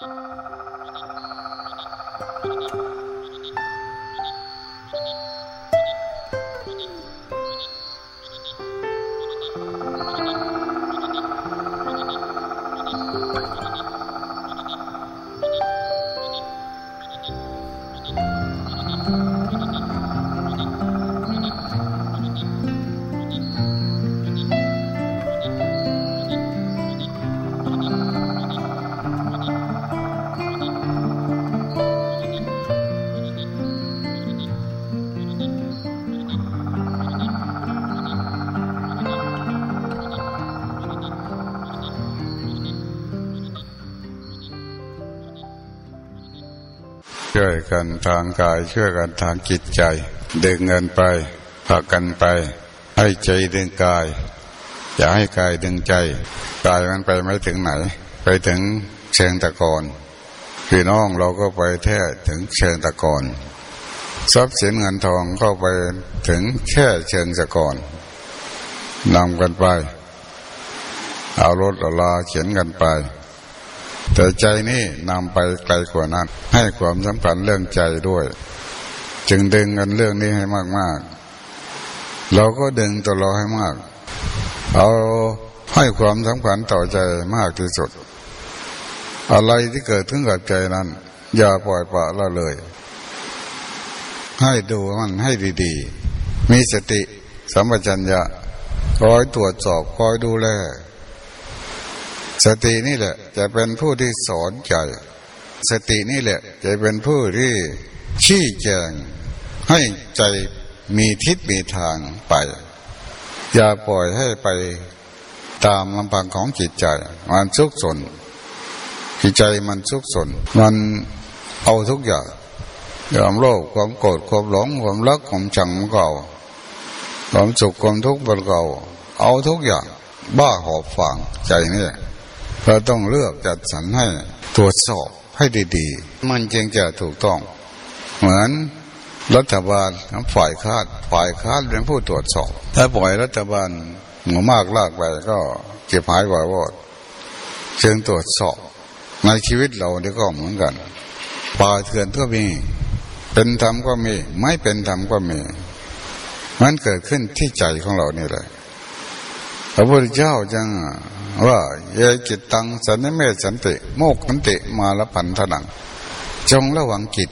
podcast. ช่วยกันทางกายช่วยกันทางจิตใจดึงเงินไปพากันไป ให้ใจดึงกาย อย่าให้กายดึงใจกายมันไปไม่ถึงไหน ไปถึงเชิงตะกอนพี่น้องเราก็ไปแท้ถึงเชิงตะกอนทรัพย์สินเงินทองก็ไปถึงแค่เชิงตะกอนนำกันไป เอารถเอาลาเขียนกันไป แต่ใจนี่นำไปไกลกว่านั้น ให้ความสำคัญเรื่องใจด้วย จึงดึงกันเรื่องนี้ให้มากๆ เราก็ดึงตัวเราให้มาก เอาให้ความสำคัญต่อใจมากที่สุด อะไรที่เกิดขึ้นกับใจนั้น อย่าปล่อยปละละเลย ให้ดูมันให้ดีๆ มีสติสัมปชัญญะคอยตรวจสอบคอยดูแล สตินี่แหละ จะเป็นผู้ที่สอนใจ สตินี่แหละ จะเป็นผู้ที่ชี้แจง ให้ใจมีทิศมีทางไป อย่าปล่อยให้ไปตามลำพังของจิตใจ มันสุกสนจิตใจมันสุกสน มันเอาทุกอย่างยอมโลภความโกรธความหลงความรักความชังมันเก่าความสุขความทุกข์มันเก่าเอาทุกอย่าง บ้าหอบฝังใจนี่ เราต้องเลือกจัดสรรให้ตรวจสอบให้ดีๆ มันจึงจะถูกต้อง เหมือนรัฐบาลฝ่ายคาดฝ่ายคาดเป็นผู้ตรวจสอบ ถ้าปล่อยรัฐบาลหัวมากลากไปก็เก็บหายกว่าวอดจึงตรวจสอบในชีวิตเราเนี่ยก็เหมือนกันป่าเถื่อนก็มี เป็นธรรมก็มี ไม่เป็นธรรมก็มี มันเกิดขึ้นที่ใจของเรานี่แหละ ระพุทธเจ้าจังว่าเยจิตตังสันนิเมสันติ โมกขันติมาละพันธนัง จงระวังจิต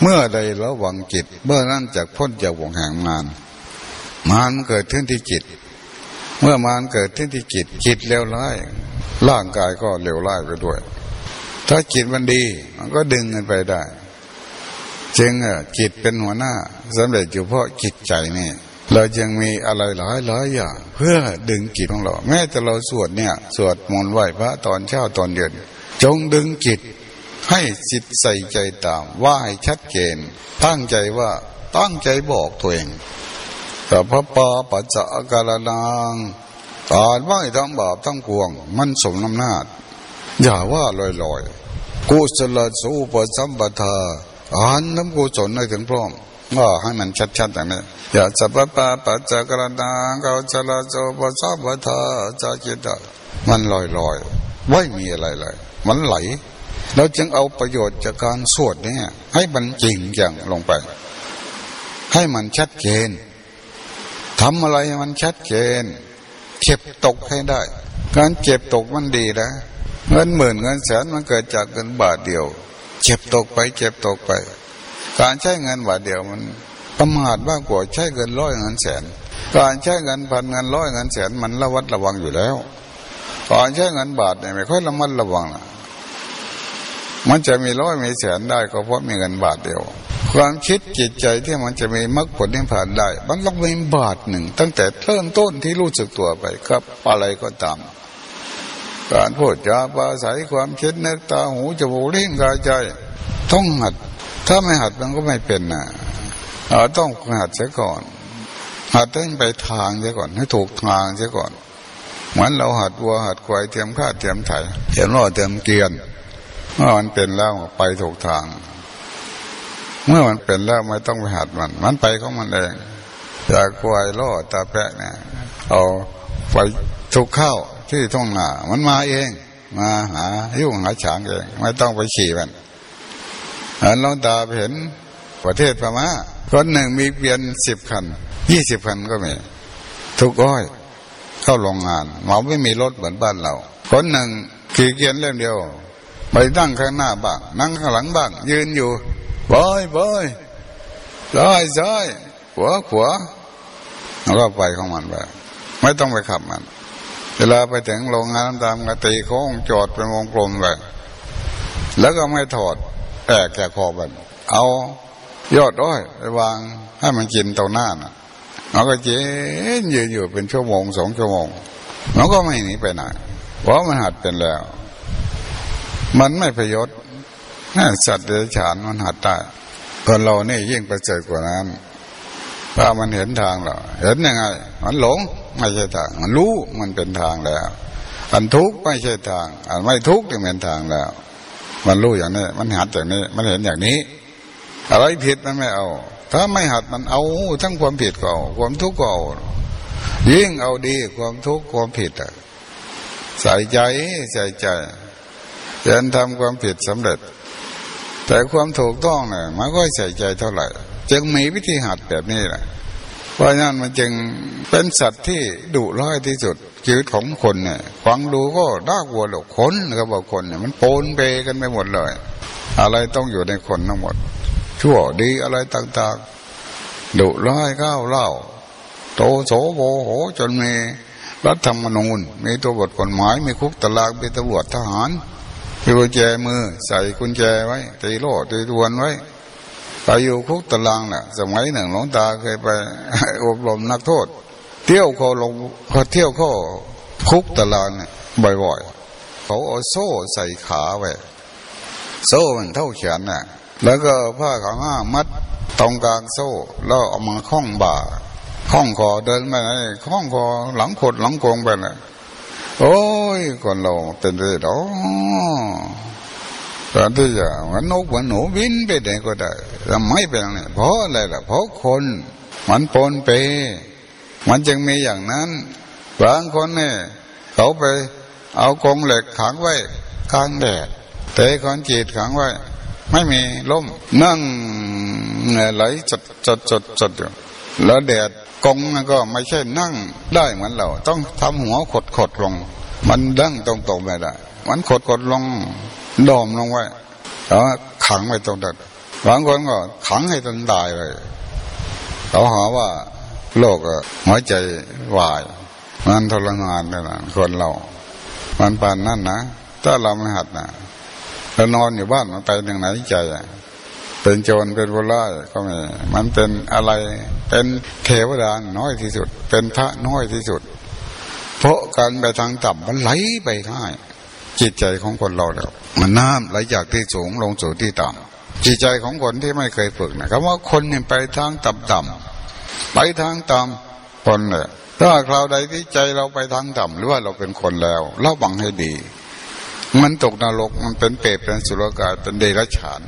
เมื่อใดระวังจิตเมื่อนั้นจากพ้นจากวงแห่งมานมานเกิดขึ้นที่จิต เมื่อมานเกิดขึ้นที่จิต จิตเลวร้าย ร่างกายก็เลวร้ายไปด้วย ถ้าจิตมันดีมันก็ดึงกันไปได้ จึงอะจิตเป็นหัวหน้าสำเร็จอยู่เพราะจิตใจนี่ เรายังมีอะไรหลายหลายอย่างเพื่อดึงจิตของเรา แม้แต่เราสวดเนี่ย สวดมนต์ไหว้พระตอนเช้าตอนเย็นจงดึงจิตให้จิตใส่ใจตาม ว่าให้ชัดเจนตั้งใจว่าตั้งใจบอกตัวเองแต่พระปาปัจจกาลนางตานไหวทั้งบาปทั้งปวง มันสมน้ำน้าอย่าว่าลอยๆกุศลสูปสัมปทาอ่านน้ำกุศลให้ถึงพร้อม ก็ให้มันชัดๆอย่างนี้อย่าสัพพะปัจจกรณาเกาจลาโจปสัพพทาจาจิตมันลอยลอยไม่มีอะไรเลยมันไหลเราจึงเอาประโยชน์จากการสวดเนี่ย ให้มันจริงอย่างลงไป ให้มันชัดเจนทำอะไรมันชัดเจนเก็บตกให้ได้ การเก็บตกมันดีนะเงินหมื่นเงินแสนมันเกิดจากเงินบาทเดียวเจ็บตกไปเจ็บตกไป การใช้เงินบาทเดียวมันประมาทมากกว่าใช้เงินร้อยเงินแสน การใช้เงินพันเงินร้อยเงินแสนมันระวัดระวังอยู่แล้วการใช้เงินบาทเนี่ยไม่ค่อยระมัดระวังนะมันจะมีร้อยมีแสนได้ก็เพราะมีเงินบาทเดียว ความคิดจิตใจที่มันจะมีมรรคผลนิพพานได้ มันต้องมีบาทหนึ่ง ตั้งแต่เริ่มต้นที่รู้สึกตัวไปครับอะไรก็ตาม การพูดจาปราศัยความคิดนึกตาหูจมูกลิ้นกายใจ ต้องหัด ถ้าไม่หัดมันก็ไม่เป็นนะเราต้องหัดเสียก่อน หัดต้องไปทางเสียก่อน ให้ถูกทางเสียก่อนเหมือนเราหัดวัวหัดควายเตรียมข้าเตรียมไถเตรียมล้อเตรียมเกียนเมื่อมันเป็นแล้วไปถูกทาง เมื่อมันเป็นแล้วไม่ต้องไปหัดมัน มันไปของมันเองจากควายล้อตาแปะเนี่ยเอาไปถูกเข้าที่ท้องหน้ามันมาเอง มาหายุ่งหาฉางเอง ไม่ต้องไปฉี่มัน นลองตาเห็นประเทศพม่าคนหนึ่งมีเปลี่ยนสิบคันยี่สิบคันก็มีทุกอ้อย เข้าโรงงานหมอไม่มีรถเหมือนบ้านเรา คนหนึ่งขี่เกียนเล่มเดียว ไปนั่งข้างหน้าบ้างนั่งข้างหลังบ้าง ยืนอยู่บอยบอยซ้ายซ้ายขวาขวแล้วก็ไปของมันไปไม่ต้องไปขับมัน เวลาไปถึงโรงงานตามกติโค้งจอดเป็นวงกลมไปแล้วก็ไม่ถอด แอกแกคอมันเอายอดอ้อยไปวางให้มันกินตรงหน้าน่ะมันก็เจ๊ยืนอยู่เป็นชั่วโมงสองชั่วโมงมันก็ไม่หนีไปไหนเพราะมันหัดเป็นแล้ว มันไม่ประโยชน์สัตว์เดรัจฉานมันหัดได้คนเรานี่ยิ่งประเสริฐกว่านั้นถ้ามันเห็นทางเราเห็นยังไง มันหลงไม่ใช่ทาง มันรู้มันเป็นทางแล้ว อันทุกข์ไม่ใช่ทาง อันไม่ทุกข์เป็นทางแล้ว มันรู้อย่างนี้ มันหัดอย่างนี้ มันเห็นอย่างนี้ อะไรผิดมันไม่เอา ถ้าไม่หัดมันเอา ทั้งความผิดก็เอาความทุกข์ก็เอายิ่งเอาดีความทุกข์ความผิดอะใส่ใจใส่ใจจนทำความผิดสำเร็จ แต่ความถูกต้องเนี่ยมันก็ใส่ใจเท่าไหร่ จึงมีวิธีหัดแบบนี้แหละเพราะนั้นมันจึงเป็นสัตว์ที่ดุร้ายที่สุด ชีวิตของคนเนี่ยฟังดูก็น่ากลัวหรอกคนเขาบอกคนเนี่ยมันโปนเปกันไปหมดเลย อะไรต้องอยู่ในคนทั้งหมด ชั่วดีอะไรต่างๆดุร้ายก้าวเล่า โตโสโบโห จนมีรัฐธรรมนูญ มีตัวบทกฎหมาย มีคุกตารางมีตำรวจทหารมีกุญแจมือ ใส่กุญแจไว้ตีโล่ตีดวนไว้ไปอยู่คุกตารางน่ะ สมัยหนึ่งหลวงตาเคยไปอบรมนักโทษ เที่ยวเขาลงเขาเที่ยวเขาคุกตารางเนี่ยบ่อยๆ เขาเอาโซ่ใส่ขาไว้โซ่มันเท่าแขนน่ะ แล้วก็ผ้าขาวม้ามัดตรงกลางโซ่ แล้วเอามาคล้องบ่าคล้องคอเดินไปไหนคล้องคอหลังขดหลังโกงไปเลยโอ้ยคนเราเป็นเรื่องอ๋อตอนที่จะเหมือนนกมือนหนูบินไปไหนก็ได้ทำไมเป็นอย่างนี้เพราะอะไรล่ะเพราะคนมันปนเป มันจึงมีอย่างนั้นบางคนเนี่ยเขาไปเอากรงเหล็กขังไว้กลางแดดเตะคอนจีดขังไว้ ไม่มีล่มนั่งไหลจดจดจดจดอยู่แล้วแดดกงมันก็ไม่ใช่นั่งได้เหมือนเรา ต้องทำหัวขดขดลง มันดั้งตรงตรงไม่ได้มันขดขดลงดอมลงไว้แล้วขังไว้ตรงนั้นบางคนก็ขังให้จนตายเลยเขาหาว่า โลกหัวใจวาย มันทรมานนี่นะคนเรา มันปานนั่นนะถ้าเราไม่หัดนะเรานอนอยู่บ้านมันไปทางไหนใจเป็นโจรเป็นผู้ร้ายก็ไม่มันเป็นอะไรเป็นเทวดาน้อยที่สุด เป็นพระน้อยที่สุด เพราะการไปทางต่ำมันไหลไปง่ายจิตใจของคนเราแล้วมันน้ำไหลจากที่สูงลงสู่ที่ต่ำจิตใจของคนที่ไม่เคยฝึกนะคำว่าคนเนี่ยไปทางต่ำๆ ไปทางต่ำคนเนี่ยถ้าคราวใดที่ใจเราไปทางต่ำหรือว่าเราเป็นคนแล้วเราบังให้ดี มันตกนรกมันเป็นเปรตเป็นสุรกายเป็นเดรัจฉาน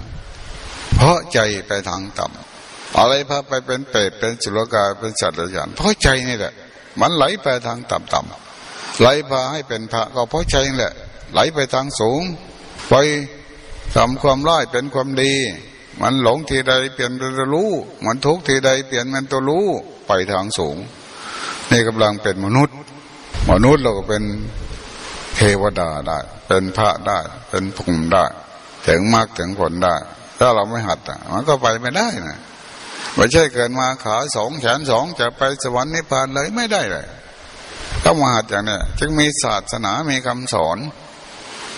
เพราะใจไปทางต่ำอะไรพาไปเป็นเปรตเป็นสุรกายเป็นสัตว์เดรัจฉาน เพราะใจนี่แหละ มันไหลไปทางต่ำๆไหลพาให้เป็นพระก็เพราะใจนี่แหละ ไหลไปทางสูง ไปทำความร้ายเป็นความดี มันหลงทีใดเปลี่ยนเป็นตัวรู้ มันทุกทีใดเปลี่ยนเป็นตัวรู้ ไปทางสูง นี่กำลังเป็นมนุษย์ มนุษย์เราก็เป็นเทวดาได้ เป็นพระได้ เป็นภูมิได้ ถึงมากถึงผลได้ ถ้าเราไม่หัดอะ มันก็ไปไม่ได้นะไม่ใช่เกิดมาขาสองแขนสองจะไปสวรรค์นิพพานเลยไม่ได้เลยต้องมาหัดอย่างนี้จึงมีศาสนา มีคำสอน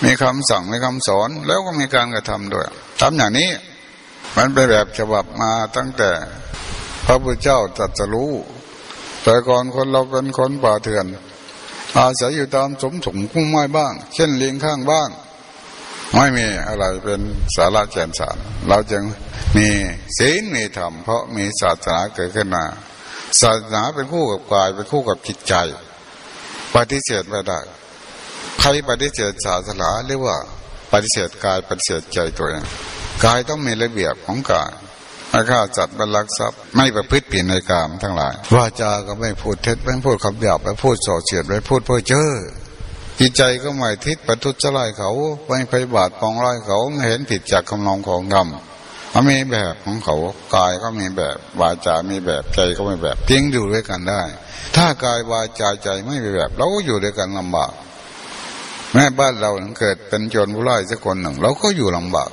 มีคำสั่ง มีคำสอน แล้วก็มีการกระทำด้วยทำอย่างนี้ มันเป็นแบบฉบับมาตั้งแต่พระพุทธเจ้าตรัสรู้ แต่ก่อนคนเราเป็นคนป่าเถื่อน อาศัยอยู่ตามสมถุงคุ้มไม้บ้าง เช่นเลี้ยงข้างบ้างไม่มีอะไรเป็นสาระแก่นสาร เราจึงมีศีลมีธรรม เพราะมีศาสนาเกิดขึ้นมา ศาสนาเป็นคู่กับกายเป็นคู่กับจิตใจ ปฏิเสธไม่ได้ ใครปฏิเสธศาสนาเรียกว่าปฏิเสธกายปฏิเสธใจตัวเอง กายต้องมีระเบียบของกายไม่ฆ่าจัดบรรลักทรัพย์ไม่ประพฤติผิดในกามทั้งหลาย วาจาก็ไม่พูดเท็จไม่พูดคำหยาบไม่พูดส่อเสียดไม่พูดเพ้อเจ้อจิตใจก็ไม่ทิศประทุษร้ายเขาไม่ไปบาดปองร้ายเขาไม่เห็นผิดจากคำนองของธรรมมันมีแบบของเขากายก็มีแบบวาจา มีแบบใจก็มีแบบเพียงอยู่ด้วยกันได้ ถ้ากายวาจาใจไม่มีแบบ เราก็อยู่ด้วยกันลำบากแม่บ้านเราเกิดเป็นโจรผู้ร้ายสักคนหนึ่ง เราก็อยู่ลำบาก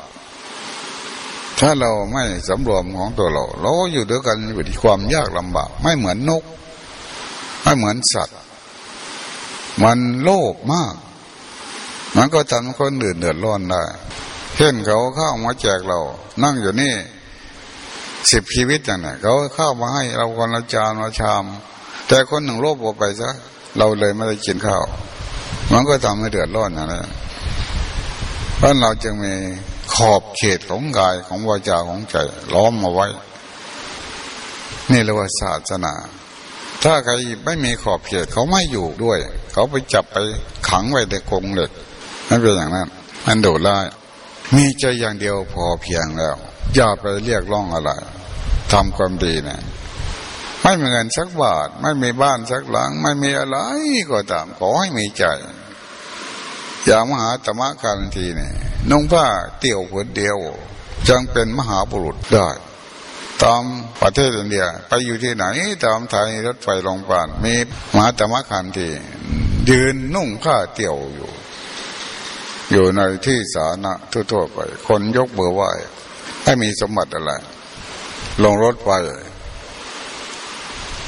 ถ้าเราไม่สำรวมของตัวเรา เราก็อยู่ด้วยกันอยู่ที่ความยากลำบาก ไม่เหมือนนก ไม่เหมือนสัตว์ มันโลภมาก มันก็ทำคนอื่นเดือดร้อนได้ เช่นเขาเข้ามาแจกเรา นั่งอยู่นี่สิบชีวิตอย่างนี้เขาเข้ามาให้เราคนละจานละชาม แต่คนหนึ่งโลภออกไปซะเราเลยไม่ได้กินข้าว มันก็ทำให้เดือดร้อนนะนะเพราะเราจึงมี ขอบเขตของกายของวาจาของใจล้อมมาไว้ นี่เรียกว่าศาสนา ถ้าใครไม่มีขอบเขตเขาไม่อยู่ด้วย เขาไปจับไปขังไว้ในกรงเหล็กนั่นเป็นอย่างนั้นมันโดดไล่มีใจอย่างเดียวพอเพียงแล้ว อย่าไปเรียกร้องอะไรทำความดีนะไม่มีเงินสักบาท ไม่มีบ้านสักหลัง ไม่มีอะไรก็ตามขอให้มีใจ อย่ามหาธรรมะการทีนี่ นุ่งผ้าเตี่ยวผืนเดียวจังเป็นมหาบุรุษได้ ตามประเทศอินเดียไปอยู่ที่ไหน ตามไทยรถไฟลงปานมีมหาธรรมะการทียืนนุ่งผ้าเตี่ยวอยู่ อยู่ในที่สาธารณะทั่วๆไป คนยกเบอร์ไหว้ให้มีสมบัติอะไร ลงรถไป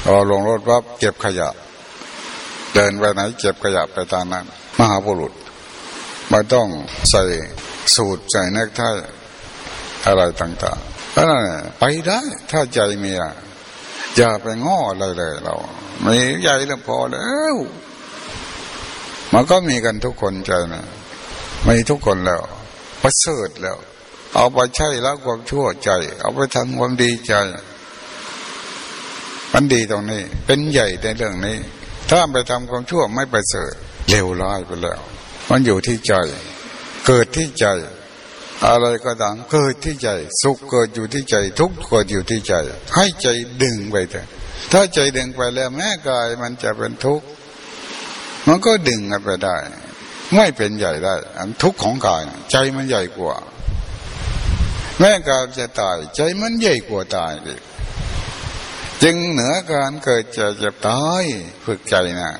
พอลงรถปั๊บเก็บขยะ เดินไปไหนเก็บขยะไปตามนั้น มหาบุรุษไม่ต้องใส่ สูตรใส่เนกไทอะไรต่างๆนั้นไปได้ถ้าใจมีอะอย่าไปง้ออะไรเลยเราไม่ใหญ่แล้วพอแล้วมันก็มีกันทุกคนใจนะมีทุกคนแล้วประเสริฐแล้ว เอาไปใช้แล้วความชั่วใจ เอาไปทำความดีใจมันดีตรงนี้ เป็นใหญ่ในเรื่องนี้ ถ้าไปทำความชั่วไม่ประเสริฐเลวร้ายไปแล้ว มันอยู่ที่ใจ เกิดที่ใจ อะไรก็ตามเกิดที่ใจ สุขเกิดอยู่ที่ใจ ทุกข์เกิดอยู่ที่ใจ ให้ใจดึงไปเถอะถ้าใจดึงไปแล้วแม่กายมันจะเป็นทุกข์มันก็ดึงกันไปได้ ไม่เป็นใหญ่ได้อันทุกข์ของกาย ใจมันใหญ่กว่า แม่กายจะตาย ใจมันใหญ่กว่าตายดิจึงเหนือการเกิดจะจะตายฝึกใจนะ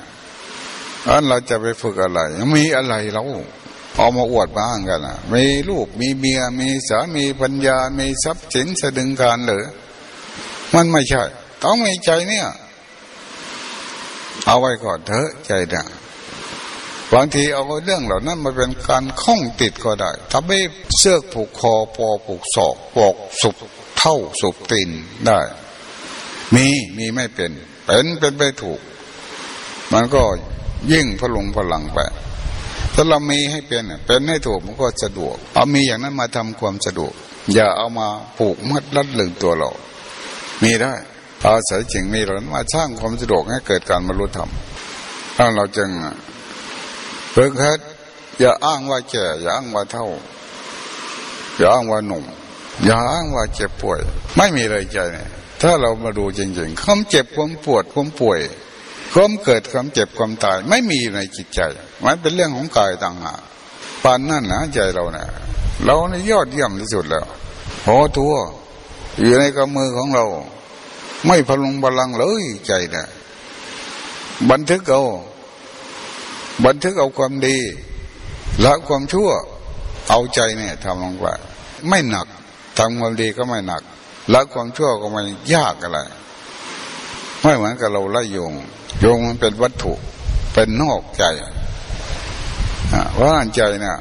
อันเราจะไปฝึกอะไร มีอะไรเรา เอามาอวดบ้างกันนะมีลูกมีเมียมีสามีปัญญา มีทรัพย์สินสะดึงการหรือมันไม่ใช่ ต้องมีใจเนี่ย เอาไว้ก่อนเถอะใจนี่ยบางทีเอาเรื่องเหล่านั้นมาเป็นการข้องติดก็ได้ทำให้เสื้อผูกคอปอผูกศอกปอกสุบเท่าสุบตีนได้ มีมีไม่เป็น เป็นเป็นไปถูก มันก็ยิ่งพลุงพลังไป ถ้าเรามีให้เป็นเป็นให้ถูกมันก็สะดวก เอามีอย่างนั้นมาทำความสะดวก อย่าเอามาผูกมัดรัดลึงตัวเรา มีได้อาศัยจริงมีหรือมาสร้างความสะดวกให้เกิดการบรรลุธรรมถ้าเราจึงฝึกหัดอย่าอ้างว่าแก่อย่าอ้างว่าเท่า อย่าอ้างว่าหนุ่ม อย่าอ้างว่าเจ็บป่วย ไม่มีอะไรใจเนี่ยถ้าเรามาดูจริงๆความเจ็บความปวดความป่วย ความเกิดความเจ็บความตาย ไม่มีในจิตใจ มันเป็นเรื่องของกายต่างหากปานนั่นนะใจเราเนะี่ยเราในยอดเยี่ยมที่สุดแล้วพอตัว อยู่ในกำมือของเรา ไม่พลุงบาลังเลยใจเนะี่ยบันทึกเอา บันทึกเอาความดีละความชั่ว เอาใจเนี่ยทำลงไปไม่หนักทำความดีก็ไม่หนักละความชั่วก็ไม่ยากอะไร ไม่เหมือนกับเราไล่โยงโยงมันเป็นวัตถุเป็นนอกใจว่าใจเนี่ย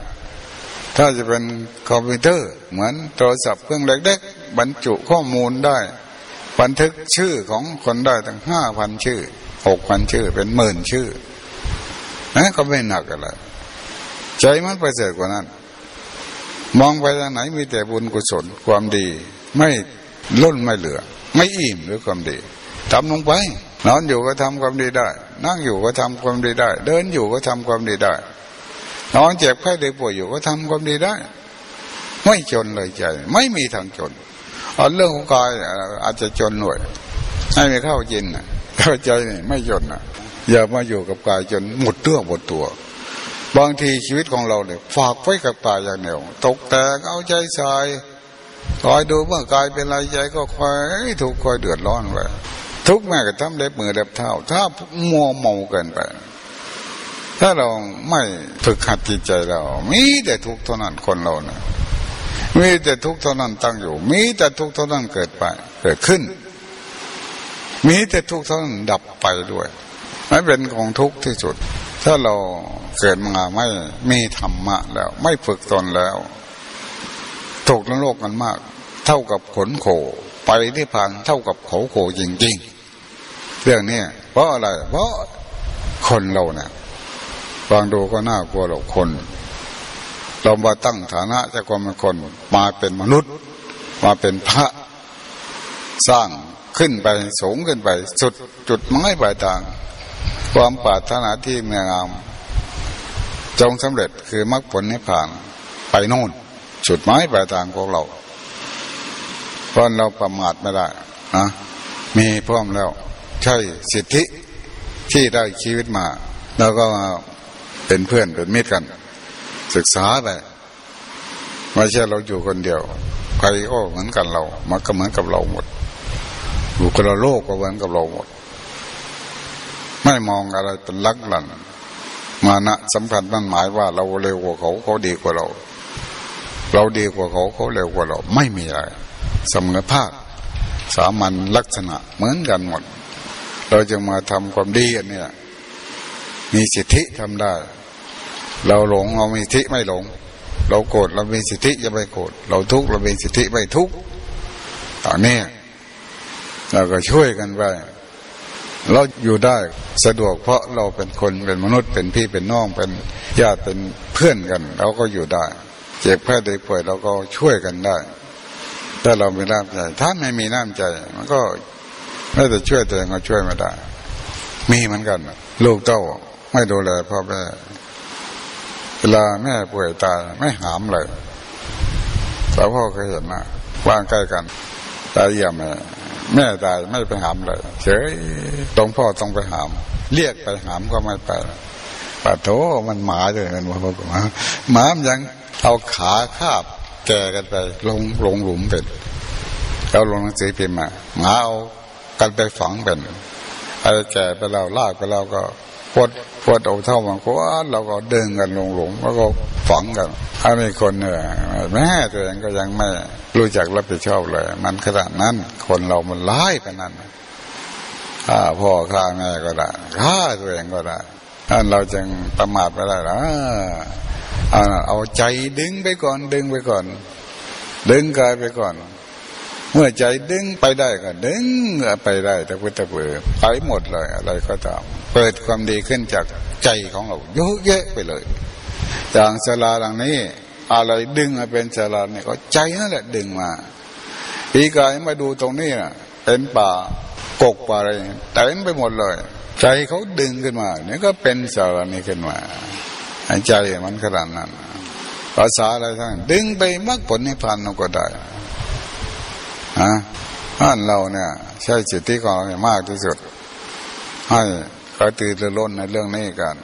ถ้าจะเป็นคอมพิวเตอร์ เหมือนโทรศัพท์เครื่องเล็กๆบรรจุข้อมูลได้ บันทึกชื่อของคนได้ตั้งห้าพันชื่อหกพันชื่อ เป็นหมื่นชื่อนั่นก็ไม่หนักอะไรใจมันประเสริฐกว่านั้น มองไปทางไหนมีแต่บุญกุศลความดี ไม่ล้นไม่เหลือ ไม่อิ่มด้วยความดี ทำลงไป นอนอยู่ก็ทำความดีได้ นั่งอยู่ก็ทำความดีได้ เดินอยู่ก็ทำความดีได้ นอนเจ็บไข้ได้ป่วยอยู่ก็ทำความดีได้ ไม่จนเลยใจ ไม่มีทางจนเอาเรื่องของกายอาจจะจนหน่วยให้ไม่เข้าจินเข้าใจนี่ไม่จนนะอย่ามาอยู่กับกายจนหมดเตื้อหมดตัว บางทีชีวิตของเราเนี่ยฝากไว้กับตายอย่างเดียวตกแต่งเอาใจใส่คอยดูเมื่อกายเป็นไรใจก็คอยถูกคอยเดือดร้อนไป ทุกแม่ก็ทำเล็บมือเล็บเท้า ถ้ามัวเมาเกินไป ถ้าเราไม่ฝึกหัดจิตใจเรา มีแต่ทุกข์เท่านั้นคนเราเนะมีแต่ทุกข์เท่านั้นตั้งอยู่ มีแต่ทุกข์เท่านั้นเกิดไป เกิดขึ้น มีแต่ทุกข์เท่านั้นดับไปด้วยนั่นเป็นของทุกข์ที่สุด ถ้าเราเกิดมาไม่มีธรรมะแล้ว ไม่ฝึกตนแล้วตกนโลกกันมาก เท่ากับขนโขไปที่พันเท่ากับเขาโขจริง ๆ เรื่องนี้เพราะอะไร เพราะคนเราเนี่ยฟังดูก็น่ากลัวหรอกคนเรามาตั้งฐานะจากความเป็นคนมาเป็นมนุษย์ มาเป็นพระสร้างขึ้นไปสูงขึ้นไป สุดจุดไม้ปลายทาง ความปรารถนาที่เมืองามจงสำเร็จคือมรรคผลนิพพานไปโน่นจุดไม้ปลายทางของเราเพราะเราประมาทไม่ได้นะมีพร้อมแล้ว ใช่สิทธิที่ได้ชีวิตมา แล้วก็เป็นเพื่อนเป็นมิตรกัน ศึกษาไปไม่ใช่เราอยู่คนเดียว ใครก็เหมือนกันเรา มันก็เหมือนกับเราหมดอยู่คนละโลกก็เหมือนกับเราหมด ไม่มองอะไรเป็นลักหลันมานะสำคัญมันหมายว่าเราเร็วกว่าเขาเขาดีกว่าเรา เราดีกว่าเขาเขาเร็วกว่าเรา ไม่มีอะไรสมรภาคสามัญลักษณะเหมือนกันหมด เราจะมาทำความดีอันนี้มีสิทธิทำได้ เราหลงเรามีสิทธิไม่หลง เราโกรธเรามีสิทธิจะไม่โกรธเราทุกข์เรามีสิทธิไม่ทุกข์ตอนนี้เราก็ช่วยกันไปเราอยู่ได้สะดวกเพราะเราเป็นคนเป็นมนุษย์เป็นพี่เป็นน้องเป็นญาติเป็นเพื่อนกัน เราก็อยู่ได้ เจ็บแค่ได้ป่วยเราก็ช่วยกันได้ ถ้าเรามีน้ำใจ ถ้าไม่มีน้ำใจ มันก็ ไม่แต่ช่วยตัวเองก็ช่วยไม่ได้ มีเหมือนกันลูกเต้าไม่ดูแลพ่อแม่เวลาแม่ป่วยตายไม่หามเลยแต่พ่อเคยเห็นนะวางใกล้กันตายเยี่ยมแม่ตายไม่ไปหามเลยเฉยตรงพ่อต้องไปหาม เรียกไปหามก็ไม่ไปปะโถมันหมาเลยมันว่าหมาหมามยังเอาขาคาบแก่กันไปลงลงหลุมเป็นเอาลงหนังสือพิมพ์มาหมาเอา กันไปฝังเป็นอะไรแก่ไปเราลากไปเราก็พดพดเอาเท่ามันก็เราก็เดินกันลงหลุมแล้วก็ฝังกันถ้ามีคนเนี่ยแม่ตัวเองก็ยังไม่รู้จักรับผิดชอบเลย มันขนาดนั้น คนเรามันร้ายขนาดนั้นฆ่าพ่อฆ่าแม่ก็ได้ฆ่าตัวเองก็ได้ท่นเราจึงประมาทไม่ได้หรอเอาใจดึงไปก่อนดึงไปก่อน ดึงกายไปก่อน เมื่อใจดึงไปได้ก็ดึงไปได้แต่พุทธเบือไปหมดเลยอะไรก็ตามเปิดความดีขึ้นจากใจของเราเยอะแยะไปเลยอย่างศาลาหลังนี้ อะไรดึงมาเป็นศาลาเนี่ยก็ใจนั่นแหละดึงมาปีกายมาดูตรงนี้นะเป็นป่ากกป่าอะไรเต็มไปหมดเลย ใจเขาดึงขึ้นมาเนี่ยก็เป็นศาลานี้ขึ้นมาใจมันขนาดนั้นภาษาอะไรทั้งดึงไปมรรคผลนิพพานเราก็ได้ ฮะท่านเราเนี่ย ใช้จิตที่ของเรามากที่สุด ให้กระตือรือร้นในเรื่องนี้กัน